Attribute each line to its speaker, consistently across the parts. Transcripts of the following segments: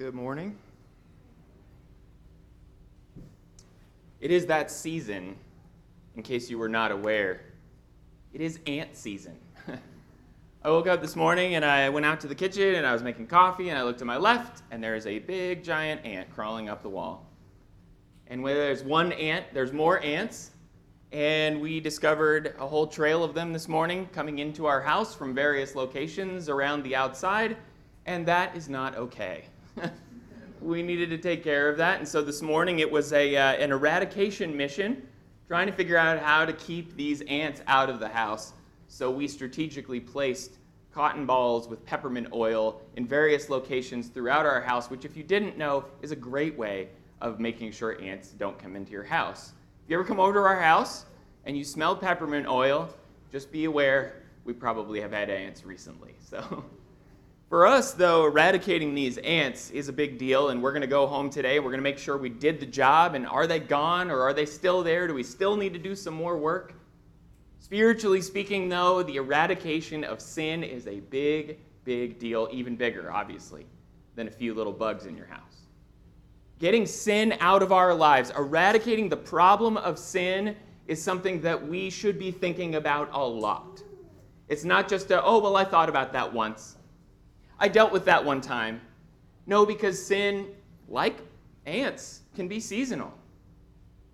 Speaker 1: Good morning. It is that season, in case you were not aware. It is ant season. I woke up this morning and I went out to the kitchen and I was making coffee and I looked to my left and there is a big giant ant crawling up the wall. And where there's one ant, there's more ants. And we discovered a whole trail of them this morning coming into our house from various locations around the outside, and that is not okay. we needed to take care of that, and so this morning it was a, uh, an eradication mission, trying to figure out how to keep these ants out of the house. So we strategically placed cotton balls with peppermint oil in various locations throughout our house, which, if you didn't know, is a great way of making sure ants don't come into your house. If you ever come over to our house and you smell peppermint oil, just be aware we probably have had ants recently. So, for us, though, eradicating these ants is a big deal, and we're going to go home today. We're going to make sure we did the job. And are they gone or are they still there? Do we still need to do some more work? Spiritually speaking, though, the eradication of sin is a big, big deal, even bigger, obviously, than a few little bugs in your house. Getting sin out of our lives, eradicating the problem of sin, is something that we should be thinking about a lot. It's not just a, oh, well, I thought about that once. I dealt with that one time. No, because sin, like ants, can be seasonal.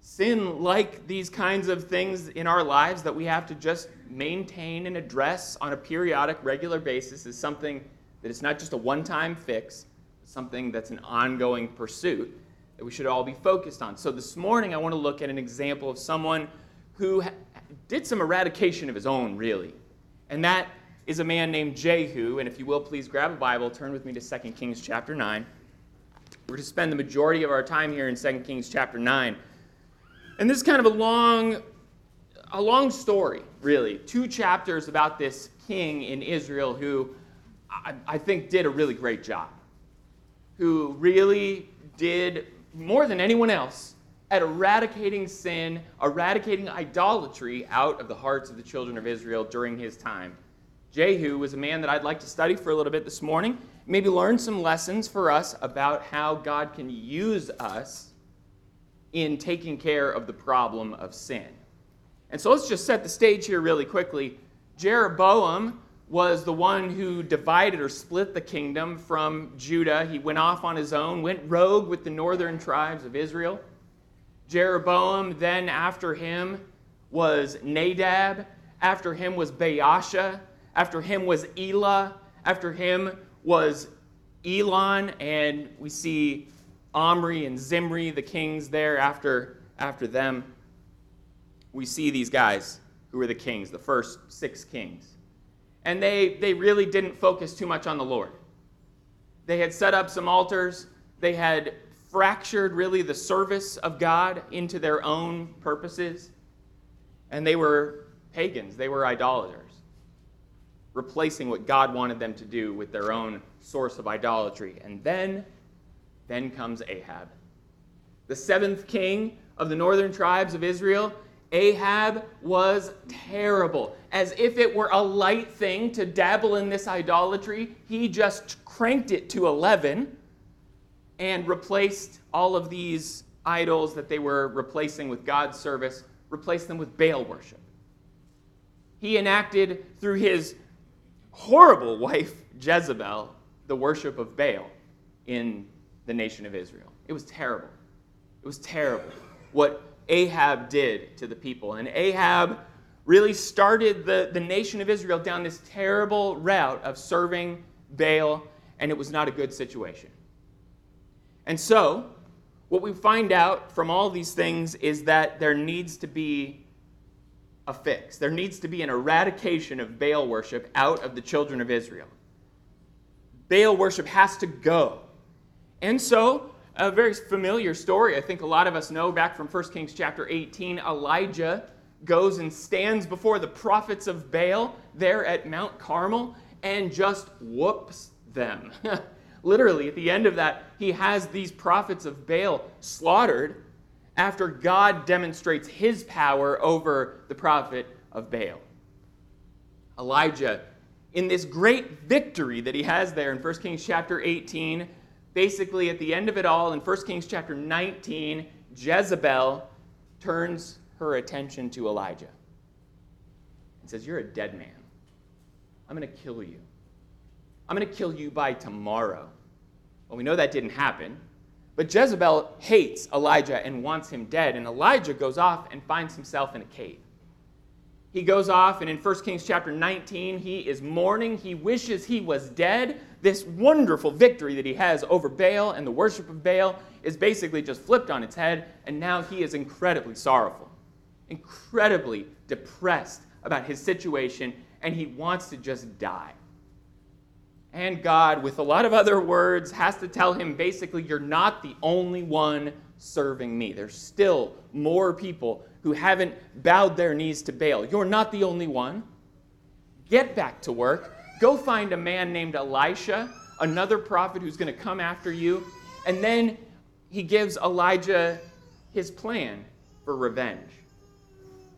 Speaker 1: Sin, like these kinds of things in our lives that we have to just maintain and address on a periodic, regular basis, is something that is not just a one time fix, it's something that's an ongoing pursuit that we should all be focused on. So this morning, I want to look at an example of someone who did some eradication of his own, really. And that is a man named Jehu. And if you will, please grab a Bible, turn with me to 2 Kings chapter 9. We're going to spend the majority of our time here in 2 Kings chapter 9. And this is kind of a long, a long story, really. Two chapters about this king in Israel who I, I think did a really great job who really did more than anyone else at eradicating sin, eradicating idolatry out of the hearts of the children of Israel during his time. Jehu was a man that I'd like to study for a little bit this morning, maybe learn some lessons for us about how God can use us in taking care of the problem of sin. And so let's just set the stage here really quickly. Jeroboam was the one who divided or split the kingdom from Judah. He went off on his own, went rogue with the northern tribes of Israel. Jeroboam, then after him was Nadab. After him was Baasha. After him was Elah. After him was Elon. And we see Omri and Zimri, the kings there after, after them. We see these guys who were the kings, the first six kings and they, they really didn't focus too much on the Lord. They had set up some altars, they had fractured really the service of God into their own purposes, and they were pagans, they were idolaters, replacing what God wanted them to do with their own source of idolatry. And then, then comes Ahab, the seventh king of the northern tribes of Israel Ahab was terrible. As if it were a light thing to dabble in this idolatry, he just cranked it to 11 and replaced all of these idols that they were replacing with God's service, replaced them with Baal worship. He enacted through his horrible wife, Jezebel, the worship of Baal in the nation of Israel. It was terrible. It was terrible. What Ahab did to the people. And Ahab really started the, the nation of Israel down this terrible route of serving Baal, and it was not a good situation. And so, what we find out from all these things is that there needs to be a fix. There needs to be an eradication of Baal worship out of the children of Israel. Baal worship has to go. And so, a very familiar story. I think a lot of us know back from 1 Kings chapter 18. Elijah goes and stands before the prophets of Baal there at Mount Carmel and just whoops them. Literally, at the end of that, he has these prophets of Baal slaughtered after God demonstrates his power over the prophet of Baal. Elijah, in this great victory that he has there in 1 Kings chapter 18, basically, at the end of it all, in 1 Kings chapter 19, Jezebel turns her attention to Elijah and says, You're a dead man. I'm going to kill you. I'm going to kill you by tomorrow. Well, we know that didn't happen. But Jezebel hates Elijah and wants him dead. And Elijah goes off and finds himself in a cave. He goes off, and in 1 Kings chapter 19, he is mourning. He wishes he was dead. This wonderful victory that he has over Baal and the worship of Baal is basically just flipped on its head, and now he is incredibly sorrowful, incredibly depressed about his situation, and he wants to just die. And God, with a lot of other words, has to tell him basically, you're not the only one serving me. There's still more people who haven't bowed their knees to Baal. You're not the only one. Get back to work. Go find a man named Elisha, another prophet who's going to come after you. And then he gives Elijah his plan for revenge.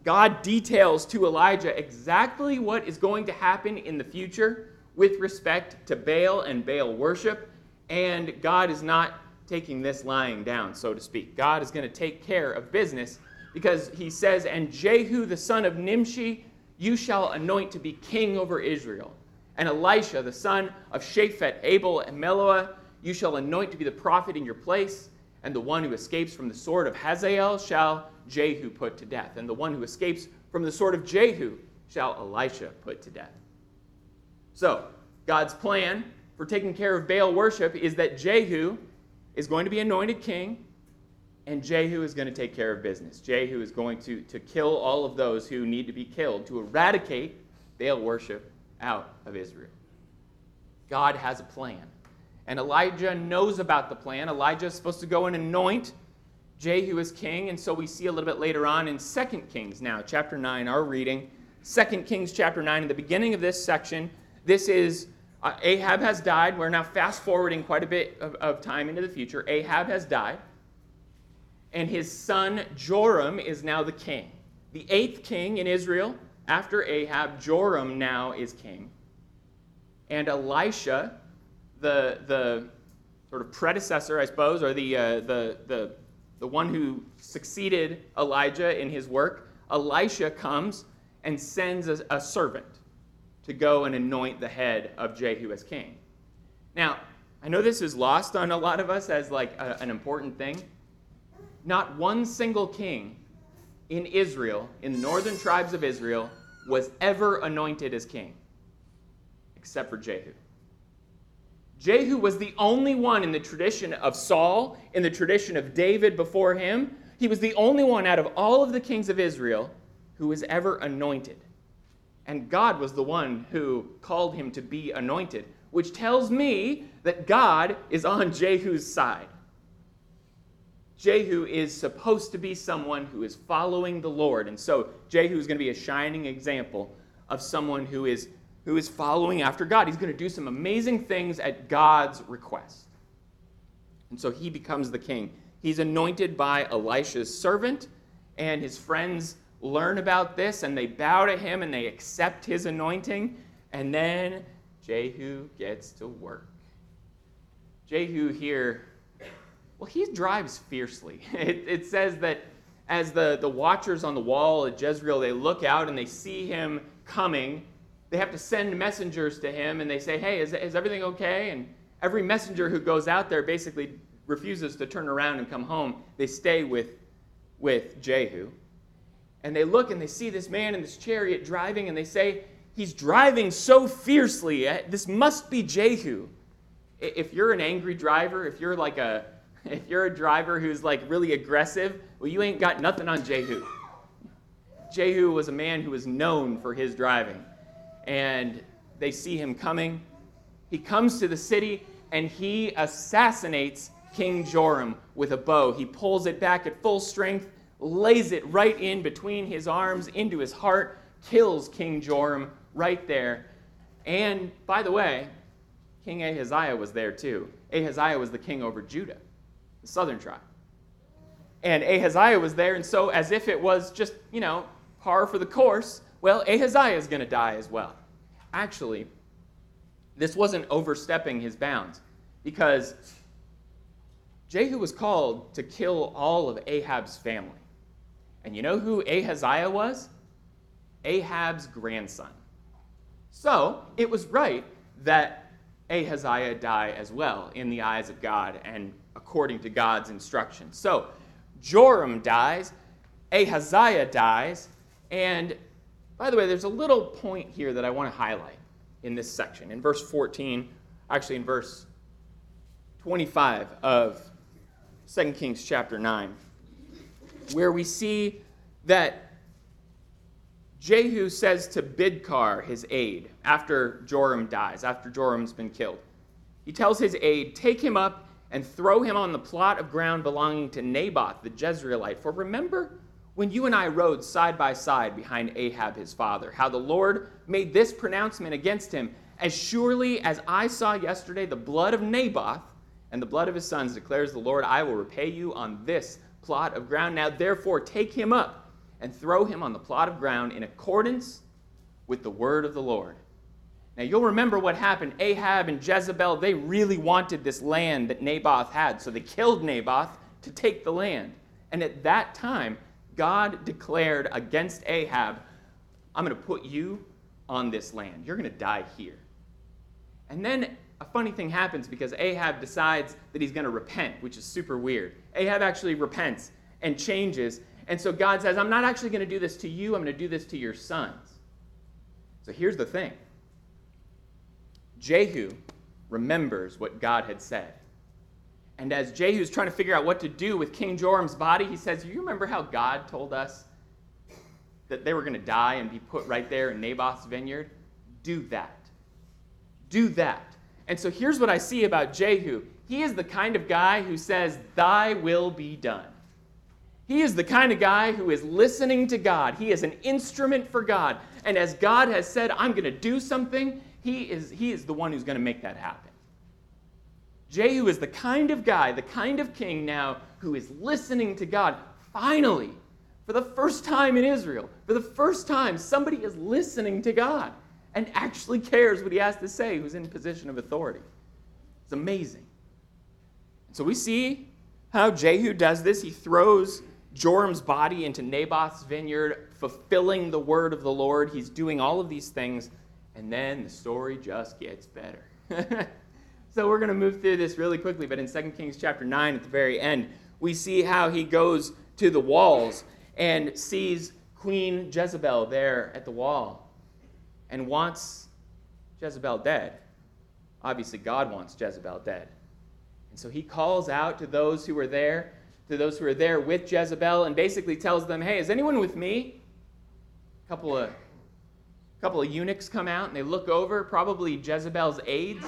Speaker 1: God details to Elijah exactly what is going to happen in the future with respect to Baal and Baal worship, and God is not taking this lying down, so to speak. God is going to take care of business because he says, And Jehu the son of Nimshi, you shall anoint to be king over Israel. And Elisha the son of Shaphat, Abel, and Meloah, you shall anoint to be the prophet in your place. And the one who escapes from the sword of Hazael shall Jehu put to death. And the one who escapes from the sword of Jehu shall Elisha put to death. So, God's plan for taking care of Baal worship is that Jehu is going to be anointed king and Jehu is going to take care of business. Jehu is going to, to kill all of those who need to be killed to eradicate Baal worship out of Israel. God has a plan. And Elijah knows about the plan. Elijah is supposed to go and anoint Jehu as king. And so we see a little bit later on in 2 Kings now, chapter 9, our reading. 2 Kings chapter 9, in the beginning of this section, this is uh, Ahab has died. We're now fast forwarding quite a bit of, of time into the future. Ahab has died and his son Joram is now the king. The eighth king in Israel after Ahab, Joram now is king. And Elisha, the, the sort of predecessor, I suppose, or the, uh, the, the, the one who succeeded Elijah in his work, Elisha comes and sends a, a servant to go and anoint the head of Jehu as king. Now, I know this is lost on a lot of us as like a, an important thing not one single king in Israel, in the northern tribes of Israel, was ever anointed as king, except for Jehu. Jehu was the only one in the tradition of Saul, in the tradition of David before him. He was the only one out of all of the kings of Israel who was ever anointed. And God was the one who called him to be anointed, which tells me that God is on Jehu's side. Jehu is supposed to be someone who is following the Lord. And so Jehu is going to be a shining example of someone who is, who is following after God. He's going to do some amazing things at God's request. And so he becomes the king. He's anointed by Elisha's servant, and his friends learn about this and they bow to him and they accept his anointing. And then Jehu gets to work. Jehu here well, he drives fiercely. It, it says that as the, the watchers on the wall at Jezreel, they look out and they see him coming, they have to send messengers to him and they say, Hey, is, is everything okay? And every messenger who goes out there basically refuses to turn around and come home. They stay with, with Jehu. And they look and they see this man in this chariot driving and they say, He's driving so fiercely. Eh, this must be Jehu. If you're an angry driver, if you're like a, if you're a driver who's like really aggressive, well, you ain't got nothing on Jehu. Jehu was a man who was known for his driving. And they see him coming. He comes to the city and he assassinates King Joram with a bow. He pulls it back at full strength, lays it right in between his arms into his heart, kills King Joram right there. And by the way, King Ahaziah was there too. Ahaziah was the king over Judah the southern tribe. And Ahaziah was there, and so as if it was just, you know, par for the course, well, Ahaziah is going to die as well. Actually, this wasn't overstepping his bounds because Jehu was called to kill all of Ahab's family. And you know who Ahaziah was? Ahab's grandson. So it was right that Ahaziah die as well in the eyes of God and according to God's instructions. So Joram dies, Ahaziah dies, and by the way, there's a little point here that I want to highlight in this section. In verse 14, actually in verse 25 of 2 Kings chapter 9, where we see that Jehu says to Bidkar, his aide, after Joram dies, after Joram's been killed, he tells his aide, Take him up and throw him on the plot of ground belonging to Naboth the Jezreelite. For remember when you and I rode side by side behind Ahab his father, how the Lord made this pronouncement against him As surely as I saw yesterday the blood of Naboth and the blood of his sons, declares the Lord, I will repay you on this plot of ground. Now therefore take him up and throw him on the plot of ground in accordance with the word of the Lord. Now, you'll remember what happened. Ahab and Jezebel, they really wanted this land that Naboth had, so they killed Naboth to take the land. And at that time, God declared against Ahab, I'm going to put you on this land. You're going to die here. And then a funny thing happens because Ahab decides that he's going to repent, which is super weird. Ahab actually repents and changes and so God says, I'm not actually going to do this to you, I'm going to do this to your sons. So here's the thing Jehu remembers what God had said. And as Jehu's trying to figure out what to do with King Joram's body, he says, You remember how God told us that they were going to die and be put right there in Naboth's vineyard? Do that. Do that. And so here's what I see about Jehu. He is the kind of guy who says, Thy will be done. He is the kind of guy who is listening to God. He is an instrument for God. And as God has said, I'm going to do something, he is, he is the one who's going to make that happen. Jehu is the kind of guy, the kind of king now who is listening to God. Finally, for the first time in Israel, for the first time, somebody is listening to God and actually cares what he has to say, who's in position of authority. It's amazing. So we see how Jehu does this. He throws Joram's body into Naboth's vineyard, fulfilling the word of the Lord. He's doing all of these things, and then the story just gets better. so we're going to move through this really quickly, but in 2 Kings chapter 9, at the very end, we see how he goes to the walls and sees Queen Jezebel there at the wall and wants Jezebel dead. Obviously, God wants Jezebel dead. And so he calls out to those who were there to those who are there with Jezebel and basically tells them, Hey, is anyone with me? A couple of, a couple of eunuchs come out and they look over, probably Jezebel's aides.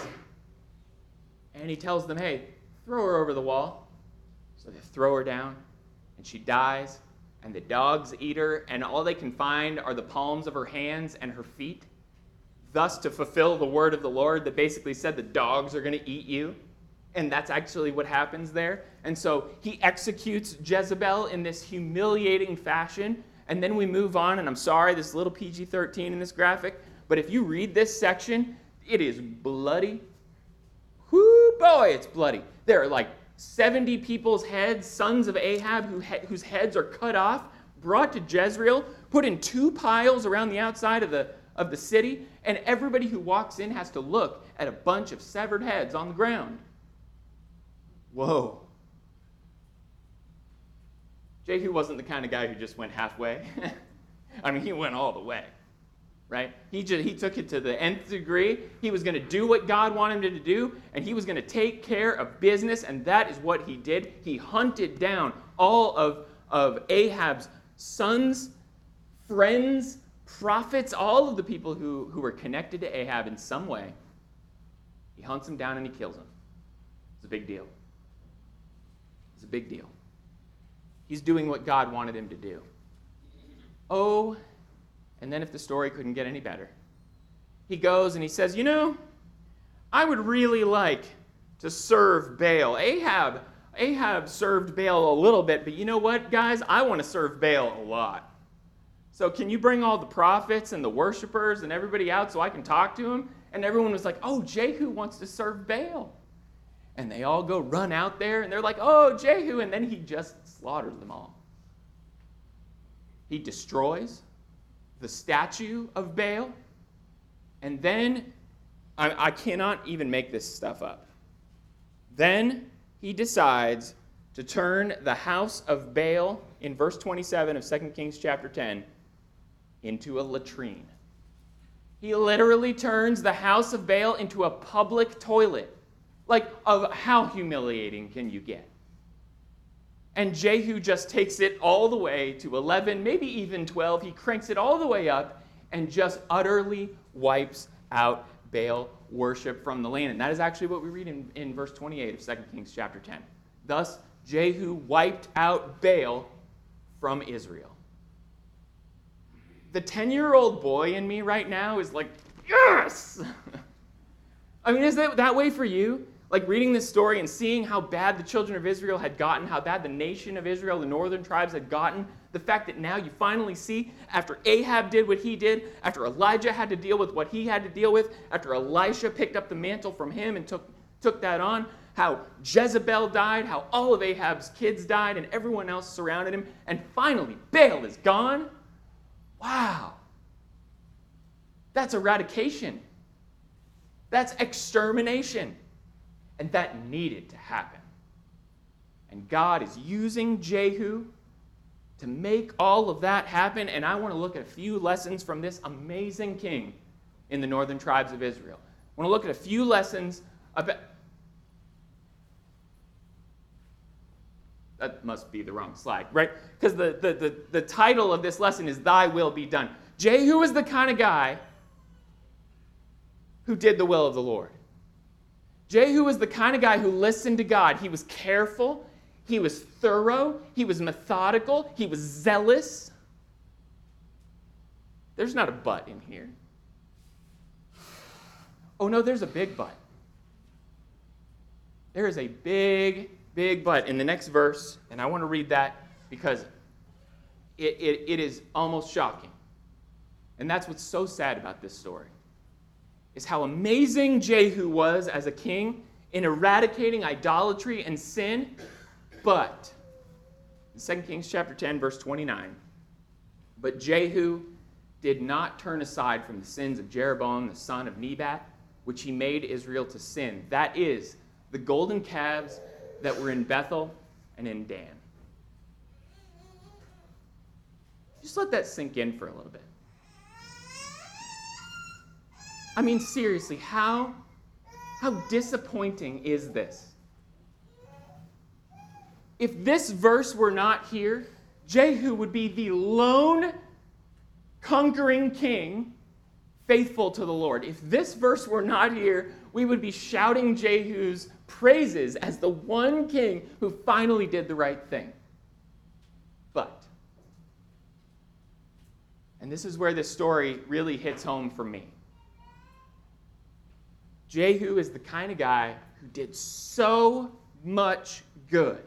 Speaker 1: And he tells them, Hey, throw her over the wall. So they throw her down and she dies. And the dogs eat her, and all they can find are the palms of her hands and her feet. Thus, to fulfill the word of the Lord that basically said the dogs are going to eat you. And that's actually what happens there. And so he executes Jezebel in this humiliating fashion. And then we move on, and I'm sorry, this little PG 13 in this graphic, but if you read this section, it is bloody. Whoo, boy, it's bloody. There are like 70 people's heads, sons of Ahab, who he- whose heads are cut off, brought to Jezreel, put in two piles around the outside of the, of the city, and everybody who walks in has to look at a bunch of severed heads on the ground. Whoa. Jehu wasn't the kind of guy who just went halfway. I mean, he went all the way, right? He, just, he took it to the nth degree. He was going to do what God wanted him to do, and he was going to take care of business, and that is what he did. He hunted down all of, of Ahab's sons, friends, prophets, all of the people who, who were connected to Ahab in some way. He hunts them down and he kills them. It's a big deal. It's a big deal. He's doing what God wanted him to do. Oh, and then if the story couldn't get any better, he goes and he says, You know, I would really like to serve Baal. Ahab, Ahab served Baal a little bit, but you know what, guys? I want to serve Baal a lot. So can you bring all the prophets and the worshipers and everybody out so I can talk to him? And everyone was like, Oh, Jehu wants to serve Baal. And they all go run out there and they're like, oh, Jehu. And then he just slaughters them all. He destroys the statue of Baal. And then, I, I cannot even make this stuff up. Then he decides to turn the house of Baal in verse 27 of 2 Kings chapter 10 into a latrine. He literally turns the house of Baal into a public toilet. Like, of how humiliating can you get? And Jehu just takes it all the way to 11, maybe even 12. He cranks it all the way up and just utterly wipes out Baal worship from the land. And that is actually what we read in, in verse 28 of 2 Kings chapter 10. Thus, Jehu wiped out Baal from Israel. The 10 year old boy in me right now is like, yes! I mean, is that that way for you? Like reading this story and seeing how bad the children of Israel had gotten, how bad the nation of Israel, the northern tribes had gotten, the fact that now you finally see, after Ahab did what he did, after Elijah had to deal with what he had to deal with, after Elisha picked up the mantle from him and took, took that on, how Jezebel died, how all of Ahab's kids died, and everyone else surrounded him, and finally Baal is gone. Wow. That's eradication. That's extermination. And that needed to happen. And God is using Jehu to make all of that happen. And I want to look at a few lessons from this amazing king in the northern tribes of Israel. I want to look at a few lessons about. That must be the wrong slide, right? Because the, the, the, the title of this lesson is Thy Will Be Done. Jehu was the kind of guy who did the will of the Lord. Jehu was the kind of guy who listened to God. He was careful, he was thorough, he was methodical, he was zealous. There's not a but in here. Oh, no, there's a big but. There is a big, big but in the next verse, and I want to read that because it, it, it is almost shocking. And that's what's so sad about this story is how amazing Jehu was as a king in eradicating idolatry and sin. But, in 2 Kings chapter 10, verse 29, but Jehu did not turn aside from the sins of Jeroboam, the son of Nebat, which he made Israel to sin. That is, the golden calves that were in Bethel and in Dan. Just let that sink in for a little bit. I mean, seriously, how, how disappointing is this? If this verse were not here, Jehu would be the lone conquering king faithful to the Lord. If this verse were not here, we would be shouting Jehu's praises as the one king who finally did the right thing. But, and this is where this story really hits home for me. Jehu is the kind of guy who did so much good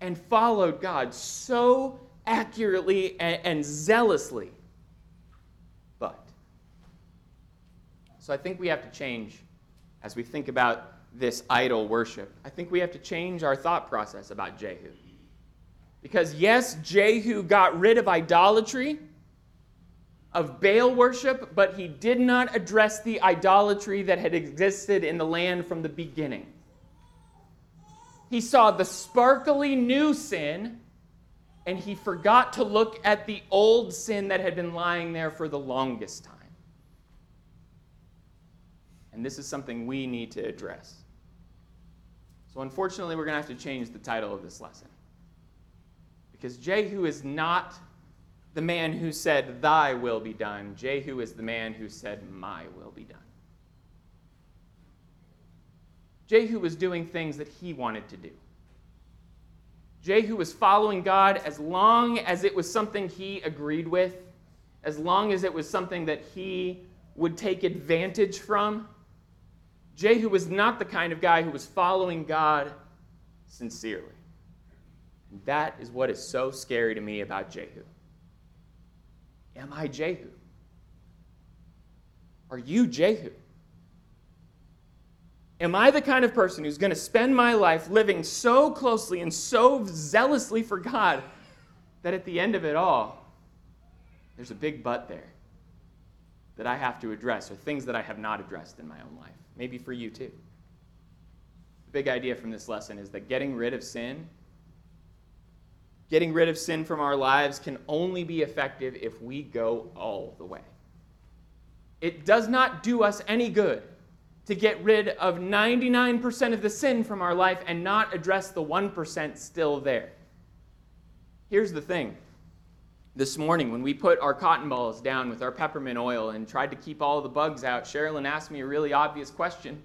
Speaker 1: and followed God so accurately and, and zealously. But, so I think we have to change as we think about this idol worship. I think we have to change our thought process about Jehu. Because, yes, Jehu got rid of idolatry of Baal worship, but he did not address the idolatry that had existed in the land from the beginning. He saw the sparkly new sin, and he forgot to look at the old sin that had been lying there for the longest time. And this is something we need to address. So, unfortunately, we're going to have to change the title of this lesson. Because Jehu is not the man who said, Thy will be done. Jehu is the man who said, My will be done. Jehu was doing things that he wanted to do. Jehu was following God as long as it was something he agreed with, as long as it was something that he would take advantage from. Jehu was not the kind of guy who was following God sincerely. And that is what is so scary to me about Jehu. Am I Jehu? Are you Jehu? Am I the kind of person who's going to spend my life living so closely and so zealously for God that at the end of it all, there's a big but there that I have to address, or things that I have not addressed in my own life? Maybe for you too. The big idea from this lesson is that getting rid of sin, getting rid of sin from our lives can only be effective if we go all the way. It does not do us any good to get rid of 99% of the sin from our life and not address the 1% still there. Here's the thing. This morning, when we put our cotton balls down with our peppermint oil and tried to keep all the bugs out, Sherilyn asked me a really obvious question.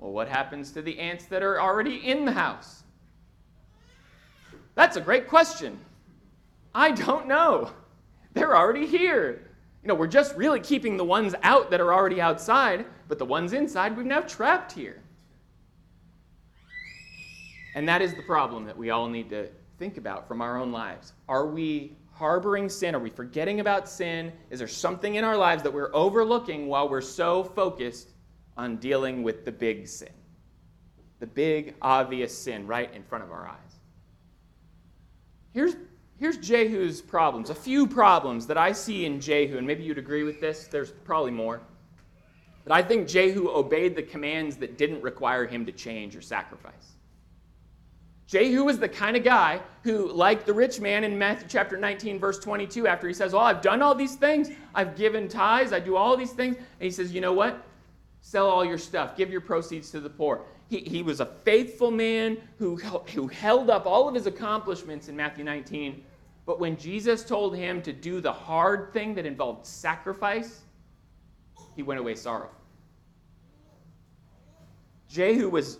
Speaker 1: Well, what happens to the ants that are already in the house? That's a great question. I don't know. They're already here. You know, we're just really keeping the ones out that are already outside, but the ones inside we've now trapped here. And that is the problem that we all need to think about from our own lives. Are we harboring sin? Are we forgetting about sin? Is there something in our lives that we're overlooking while we're so focused on dealing with the big sin? The big, obvious sin right in front of our eyes. Here's Here's Jehu's problems, a few problems that I see in Jehu, and maybe you'd agree with this, there's probably more. But I think Jehu obeyed the commands that didn't require him to change or sacrifice. Jehu was the kind of guy who, like the rich man in Matthew chapter 19, verse 22, after he says, Well, I've done all these things, I've given tithes, I do all these things, and he says, You know what? Sell all your stuff, give your proceeds to the poor. He, he was a faithful man who, who held up all of his accomplishments in Matthew 19 but when Jesus told him to do the hard thing that involved sacrifice, he went away sorrowful. Jehu was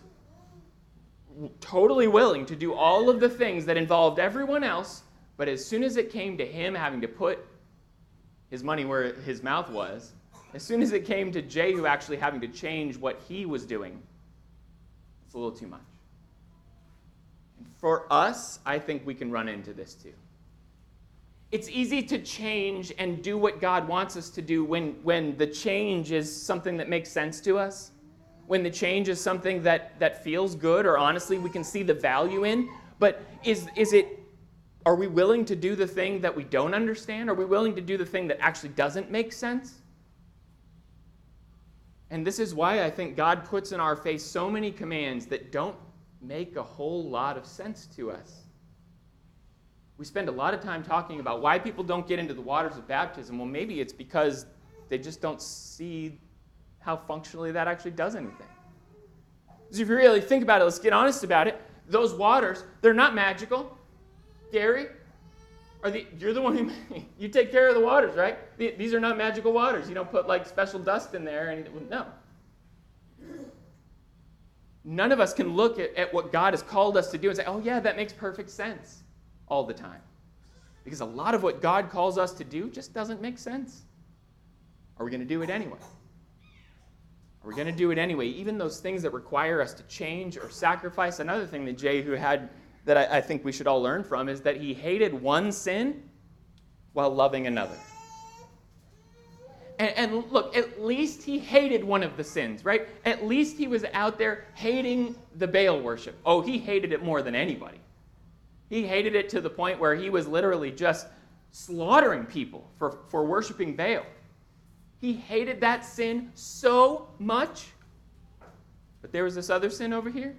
Speaker 1: totally willing to do all of the things that involved everyone else, but as soon as it came to him having to put his money where his mouth was, as soon as it came to Jehu actually having to change what he was doing, it's a little too much. And for us, I think we can run into this too it's easy to change and do what God wants us to do when, when the change is something that makes sense to us, when the change is something that, that feels good or honestly we can see the value in. But is, is it, are we willing to do the thing that we don't understand? Are we willing to do the thing that actually doesn't make sense? And this is why I think God puts in our face so many commands that don't make a whole lot of sense to us. We spend a lot of time talking about why people don't get into the waters of baptism. Well, maybe it's because they just don't see how functionally that actually does anything. Because if you really think about it, let's get honest about it. Those waters, they're not magical. Gary, are the, you're the one who you take care of the waters, right? These are not magical waters. You don't put like special dust in there and no. None of us can look at, at what God has called us to do and say, oh, yeah, that makes perfect sense all the time. Because a lot of what God calls us to do just doesn't make sense. Are we going to do it anyway? Are we going to do it anyway? Even those things that require us to change or sacrifice. Another thing that Jehu had that I, I think we should all learn from is that he hated one sin while loving another. And, and, look, at least he hated one of the sins, right? At least he was out there hating the Baal worship. Oh, he hated it more than anybody. He hated it to the point where he was literally just slaughtering people for, for worshiping Baal. He hated that sin so much. But there was this other sin over here.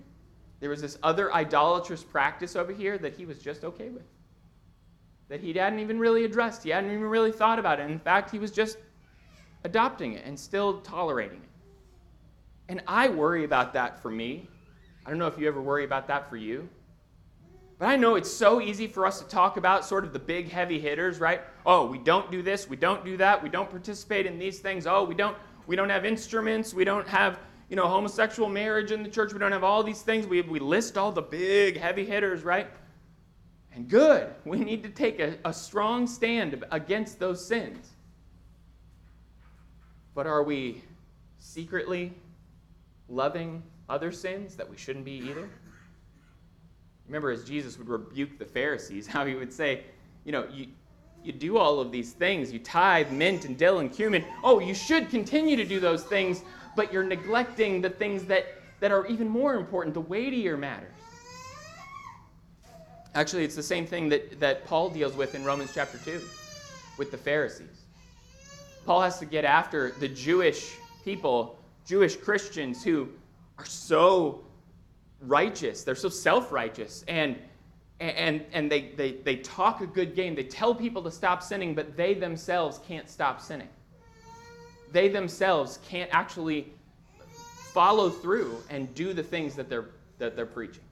Speaker 1: There was this other idolatrous practice over here that he was just okay with. That he hadn't even really addressed. He hadn't even really thought about it. In fact, he was just adopting it and still tolerating it. And I worry about that for me. I don't know if you ever worry about that for you. But I know it's so easy for us to talk about sort of the big heavy hitters, right? Oh, we don't do this, we don't do that, we don't participate in these things. Oh, we don't we don't have instruments, we don't have, you know, homosexual marriage in the church, we don't have all these things. We we list all the big heavy hitters, right? And good. We need to take a, a strong stand against those sins. But are we secretly loving other sins that we shouldn't be either? Remember, as Jesus would rebuke the Pharisees, how he would say, you know, you, you do all of these things. You tithe mint and dill and cumin. Oh, you should continue to do those things, but you're neglecting the things that, that are even more important, the weightier matters. Actually, it's the same thing that, that Paul deals with in Romans chapter 2 with the Pharisees. Paul has to get after the Jewish people, Jewish Christians who are so righteous, they're so self righteous, and, and, and they, they, they talk a good game. They tell people to stop sinning, but they themselves can't stop sinning. They themselves can't actually follow through and do the things that they're, that they're preaching.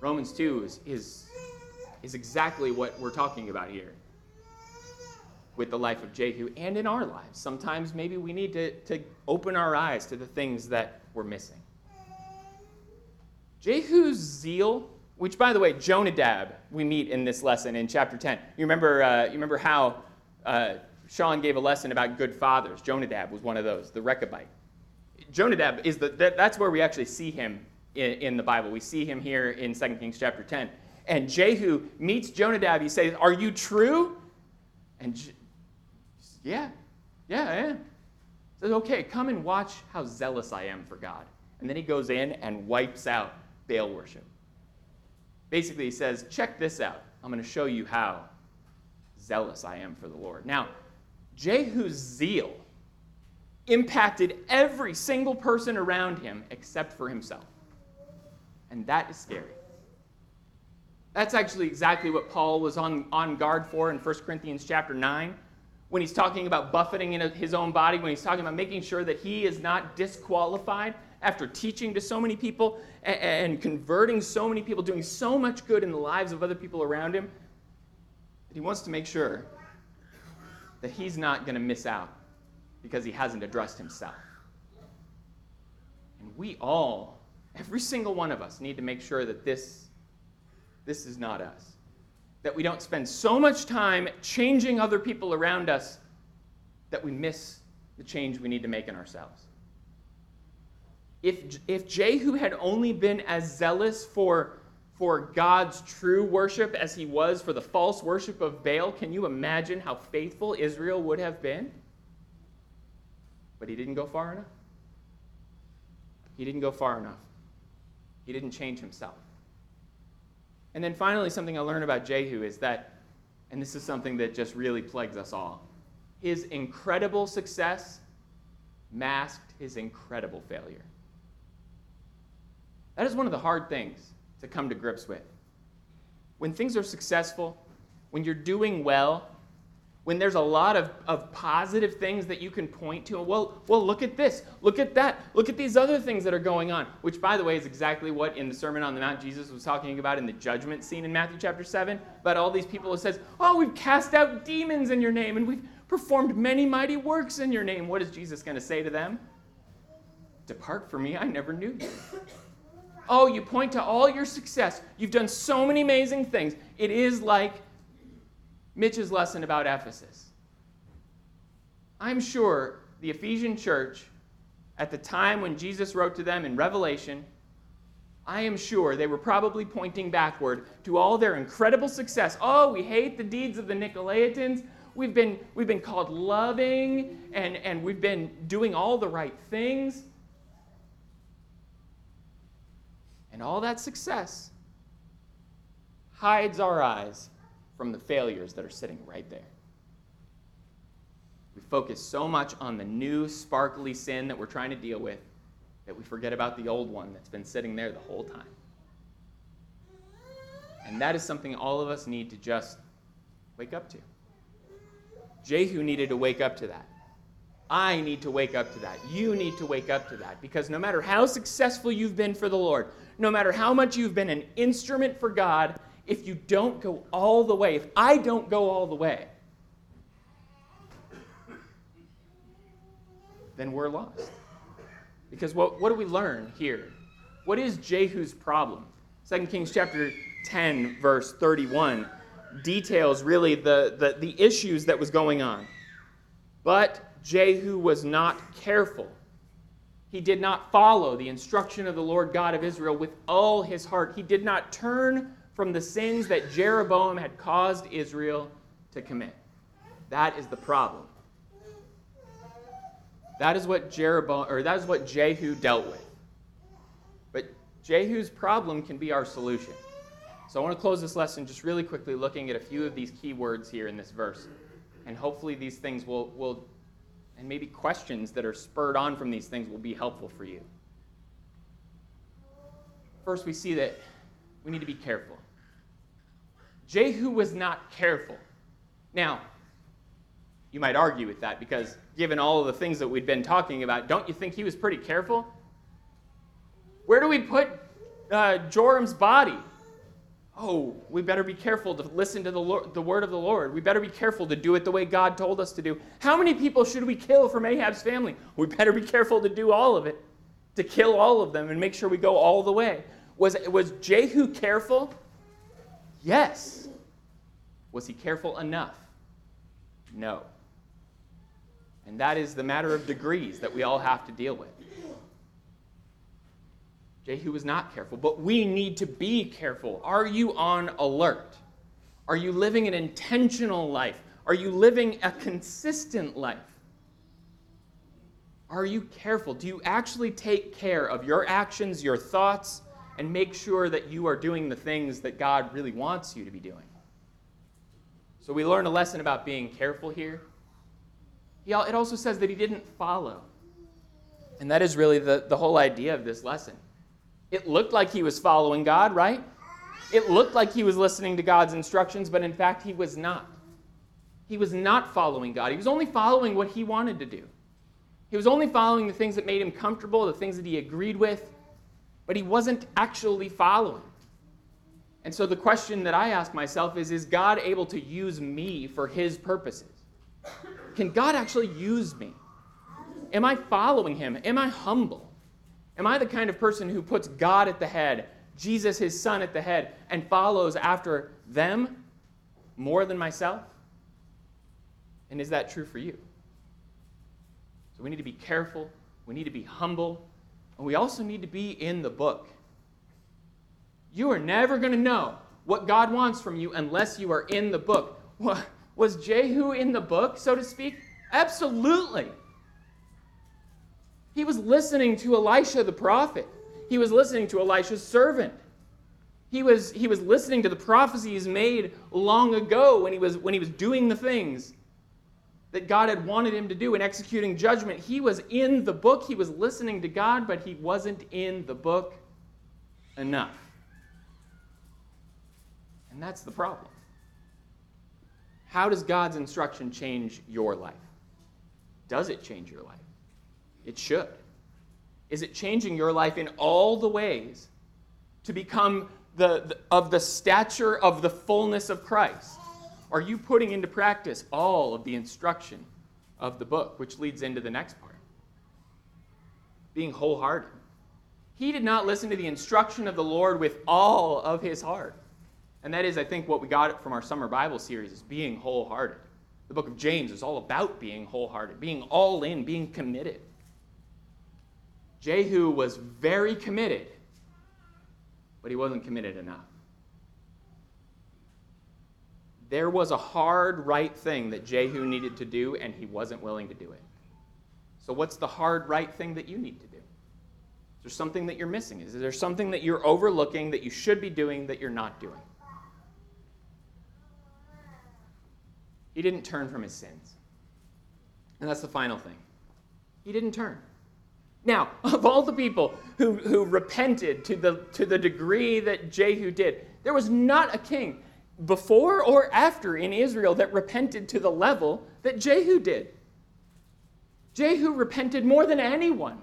Speaker 1: Romans 2 is, is, is exactly what we're talking about here with the life of Jehu and in our lives. Sometimes maybe we need to, to open our eyes to the things that we're missing. Jehu's zeal, which by the way, Jonadab, we meet in this lesson in chapter 10. You remember, uh, you remember how uh, Sean gave a lesson about good fathers. Jonadab was one of those, the Rechabite. Jonadab is the, that, that's where we actually see him in, in the Bible. We see him here in 2 Kings chapter 10. And Jehu meets Jonadab. He says, Are you true? And Je- yeah, yeah, I am. He says, Okay, come and watch how zealous I am for God. And then he goes in and wipes out Baal worship. Basically, he says, Check this out. I'm going to show you how zealous I am for the Lord. Now, Jehu's zeal impacted every single person around him except for himself. And that is scary. That's actually exactly what Paul was on, on guard for in 1 Corinthians chapter 9 when he's talking about buffeting in his own body, when he's talking about making sure that he is not disqualified after teaching to so many people and, and converting so many people, doing so much good in the lives of other people around him, that he wants to make sure that he's not going to miss out because he hasn't addressed himself. And we all Every single one of us need to make sure that this, this is not us. That we don't spend so much time changing other people around us that we miss the change we need to make in ourselves. If, if Jehu had only been as zealous for, for God's true worship as he was for the false worship of Baal, can you imagine how faithful Israel would have been? But he didn't go far enough. He didn't go far enough. He didn't change himself. And then finally, something I learned about Jehu is that, and this is something that just really plagues us all, his incredible success masked his incredible failure. That is one of the hard things to come to grips with. When things are successful, when you're doing well, when there's a lot of, of positive things that you can point to. Well, well, look at this, look at that, look at these other things that are going on, which, by the way, is exactly what in the Sermon on the Mount Jesus was talking about in the judgment scene in Matthew chapter 7. About all these people who says, Oh, we've cast out demons in your name and we've performed many mighty works in your name. What is Jesus going to say to them? Depart from me, I never knew you. Oh, you point to all your success. You've done so many amazing things. It is like Mitch's lesson about Ephesus. I'm sure the Ephesian church, at the time when Jesus wrote to them in Revelation, I am sure they were probably pointing backward to all their incredible success. Oh, we hate the deeds of the Nicolaitans. We've been, we've been called loving, and, and we've been doing all the right things. And all that success hides our eyes from the failures that are sitting right there. We focus so much on the new, sparkly sin that we're trying to deal with that we forget about the old one that's been sitting there the whole time. And that is something all of us need to just wake up to. Jehu needed to wake up to that. I need to wake up to that. You need to wake up to that. Because no matter how successful you've been for the Lord, no matter how much you've been an instrument for God, if you don't go all the way, if I don't go all the way, then we're lost. Because what, what do we learn here? What is Jehu's problem? 2 Kings chapter 10, verse 31, details really the, the, the issues that was going on. But Jehu was not careful. He did not follow the instruction of the Lord God of Israel with all his heart. He did not turn from the sins that Jeroboam had caused Israel to commit. That is the problem. That is what Jeroboam, or that is what Jehu dealt with. But Jehu's problem can be our solution. So I want to close this lesson just really quickly looking at a few of these key words here in this verse. And hopefully these things will, will and maybe questions that are spurred on from these things will be helpful for you. First, we see that we need to be careful. Jehu was not careful. Now, you might argue with that because given all of the things that we've been talking about, don't you think he was pretty careful? Where do we put uh, Joram's body? Oh, we better be careful to listen to the, Lord, the word of the Lord. We better be careful to do it the way God told us to do. How many people should we kill from Ahab's family? We better be careful to do all of it, to kill all of them and make sure we go all the way. Was, was Jehu careful? Yes. Was he careful enough? No. And that is the matter of degrees that we all have to deal with. Jehu was not careful, but we need to be careful. Are you on alert? Are you living an intentional life? Are you living a consistent life? Are you careful? Do you actually take care of your actions, your thoughts, and make sure that you are doing the things that God really wants you to be doing? So we learn a lesson about being careful here. it also says that he didn't follow. And that is really the, the whole idea of this lesson. It looked like he was following God, right? It looked like he was listening to God's instructions, but in fact, he was not. He was not following God. He was only following what he wanted to do. He was only following the things that made him comfortable, the things that he agreed with, but he wasn't actually following. And so the question that I ask myself is Is God able to use me for his purposes? Can God actually use me? Am I following him? Am I humble? Am I the kind of person who puts God at the head, Jesus, his son, at the head, and follows after them more than myself? And is that true for you? So we need to be careful, we need to be humble, and we also need to be in the book. You are never going to know what God wants from you unless you are in the book. Was Jehu in the book, so to speak? Absolutely. He was listening to Elisha the prophet. He was listening to Elisha's servant. He was, he was listening to the prophecies made long ago when he, was, when he was doing the things that God had wanted him to do in executing judgment. He was in the book. He was listening to God, but he wasn't in the book enough. And that's the problem. How does God's instruction change your life? Does it change your life? It should. Is it changing your life in all the ways to become the, the, of the stature of the fullness of Christ? Are you putting into practice all of the instruction of the book, which leads into the next part? Being wholehearted. He did not listen to the instruction of the Lord with all of his heart. And that is, I think, what we got from our summer Bible series is being wholehearted. The book of James is all about being wholehearted, being all in, being committed. Jehu was very committed, but he wasn't committed enough. There was a hard right thing that Jehu needed to do, and he wasn't willing to do it. So, what's the hard right thing that you need to do? Is there something that you're missing? Is there something that you're overlooking that you should be doing that you're not doing? He didn't turn from his sins. And that's the final thing. He didn't turn. Now, of all the people who, who repented to the, to the degree that Jehu did, there was not a king before or after in Israel that repented to the level that Jehu did. Jehu repented more than anyone,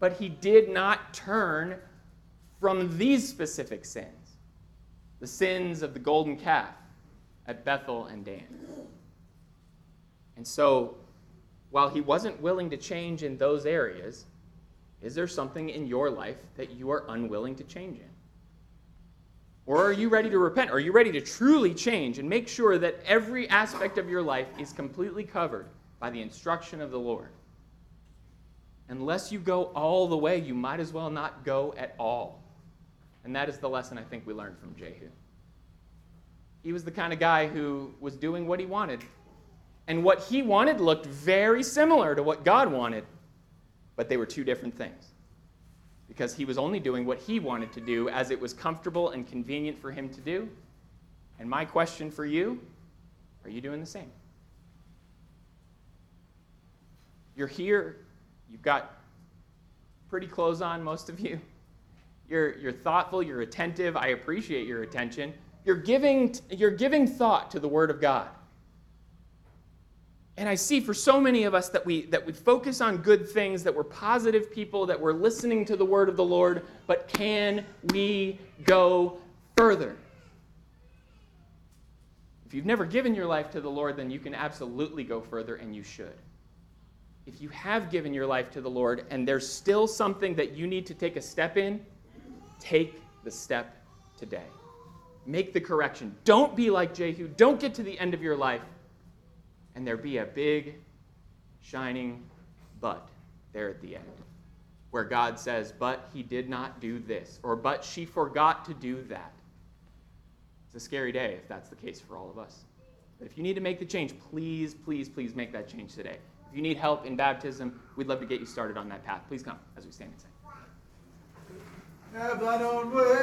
Speaker 1: but he did not turn from these specific sins the sins of the golden calf at Bethel and Dan. And so while he wasn't willing to change in those areas, is there something in your life that you are unwilling to change in? Or are you ready to repent? Are you ready to truly change and make sure that every aspect of your life is completely covered by the instruction of the Lord? Unless you go all the way, you might as well not go at all. And that is the lesson I think we learned from Jehu. He was the kind of guy who was doing what he wanted, And what he wanted looked very similar to what God wanted, but they were two different things. Because he was only doing what he wanted to do as it was comfortable and convenient for him to do. And my question for you are you doing the same? You're here, you've got pretty clothes on, most of you. You're, you're thoughtful, you're attentive. I appreciate your attention. You're giving, you're giving thought to the Word of God. And I see for so many of us that we, that we focus on good things, that we're positive people, that we're listening to the Word of the Lord, but can we go further? If you've never given your life to the Lord, then you can absolutely go further, and you should if you have given your life to the Lord and there's still something that you need to take a step in, take the step today. Make the correction. Don't be like Jehu. Don't get to the end of your life and there be a big, shining but there at the end where God says, But he did not do this, or but she forgot to do that. It's a scary day if that's the case for all of us. But if you need to make the change, please, please, please make that change today. If you need help in baptism, we'd love to get you started on that path. Please come as we stand and sing.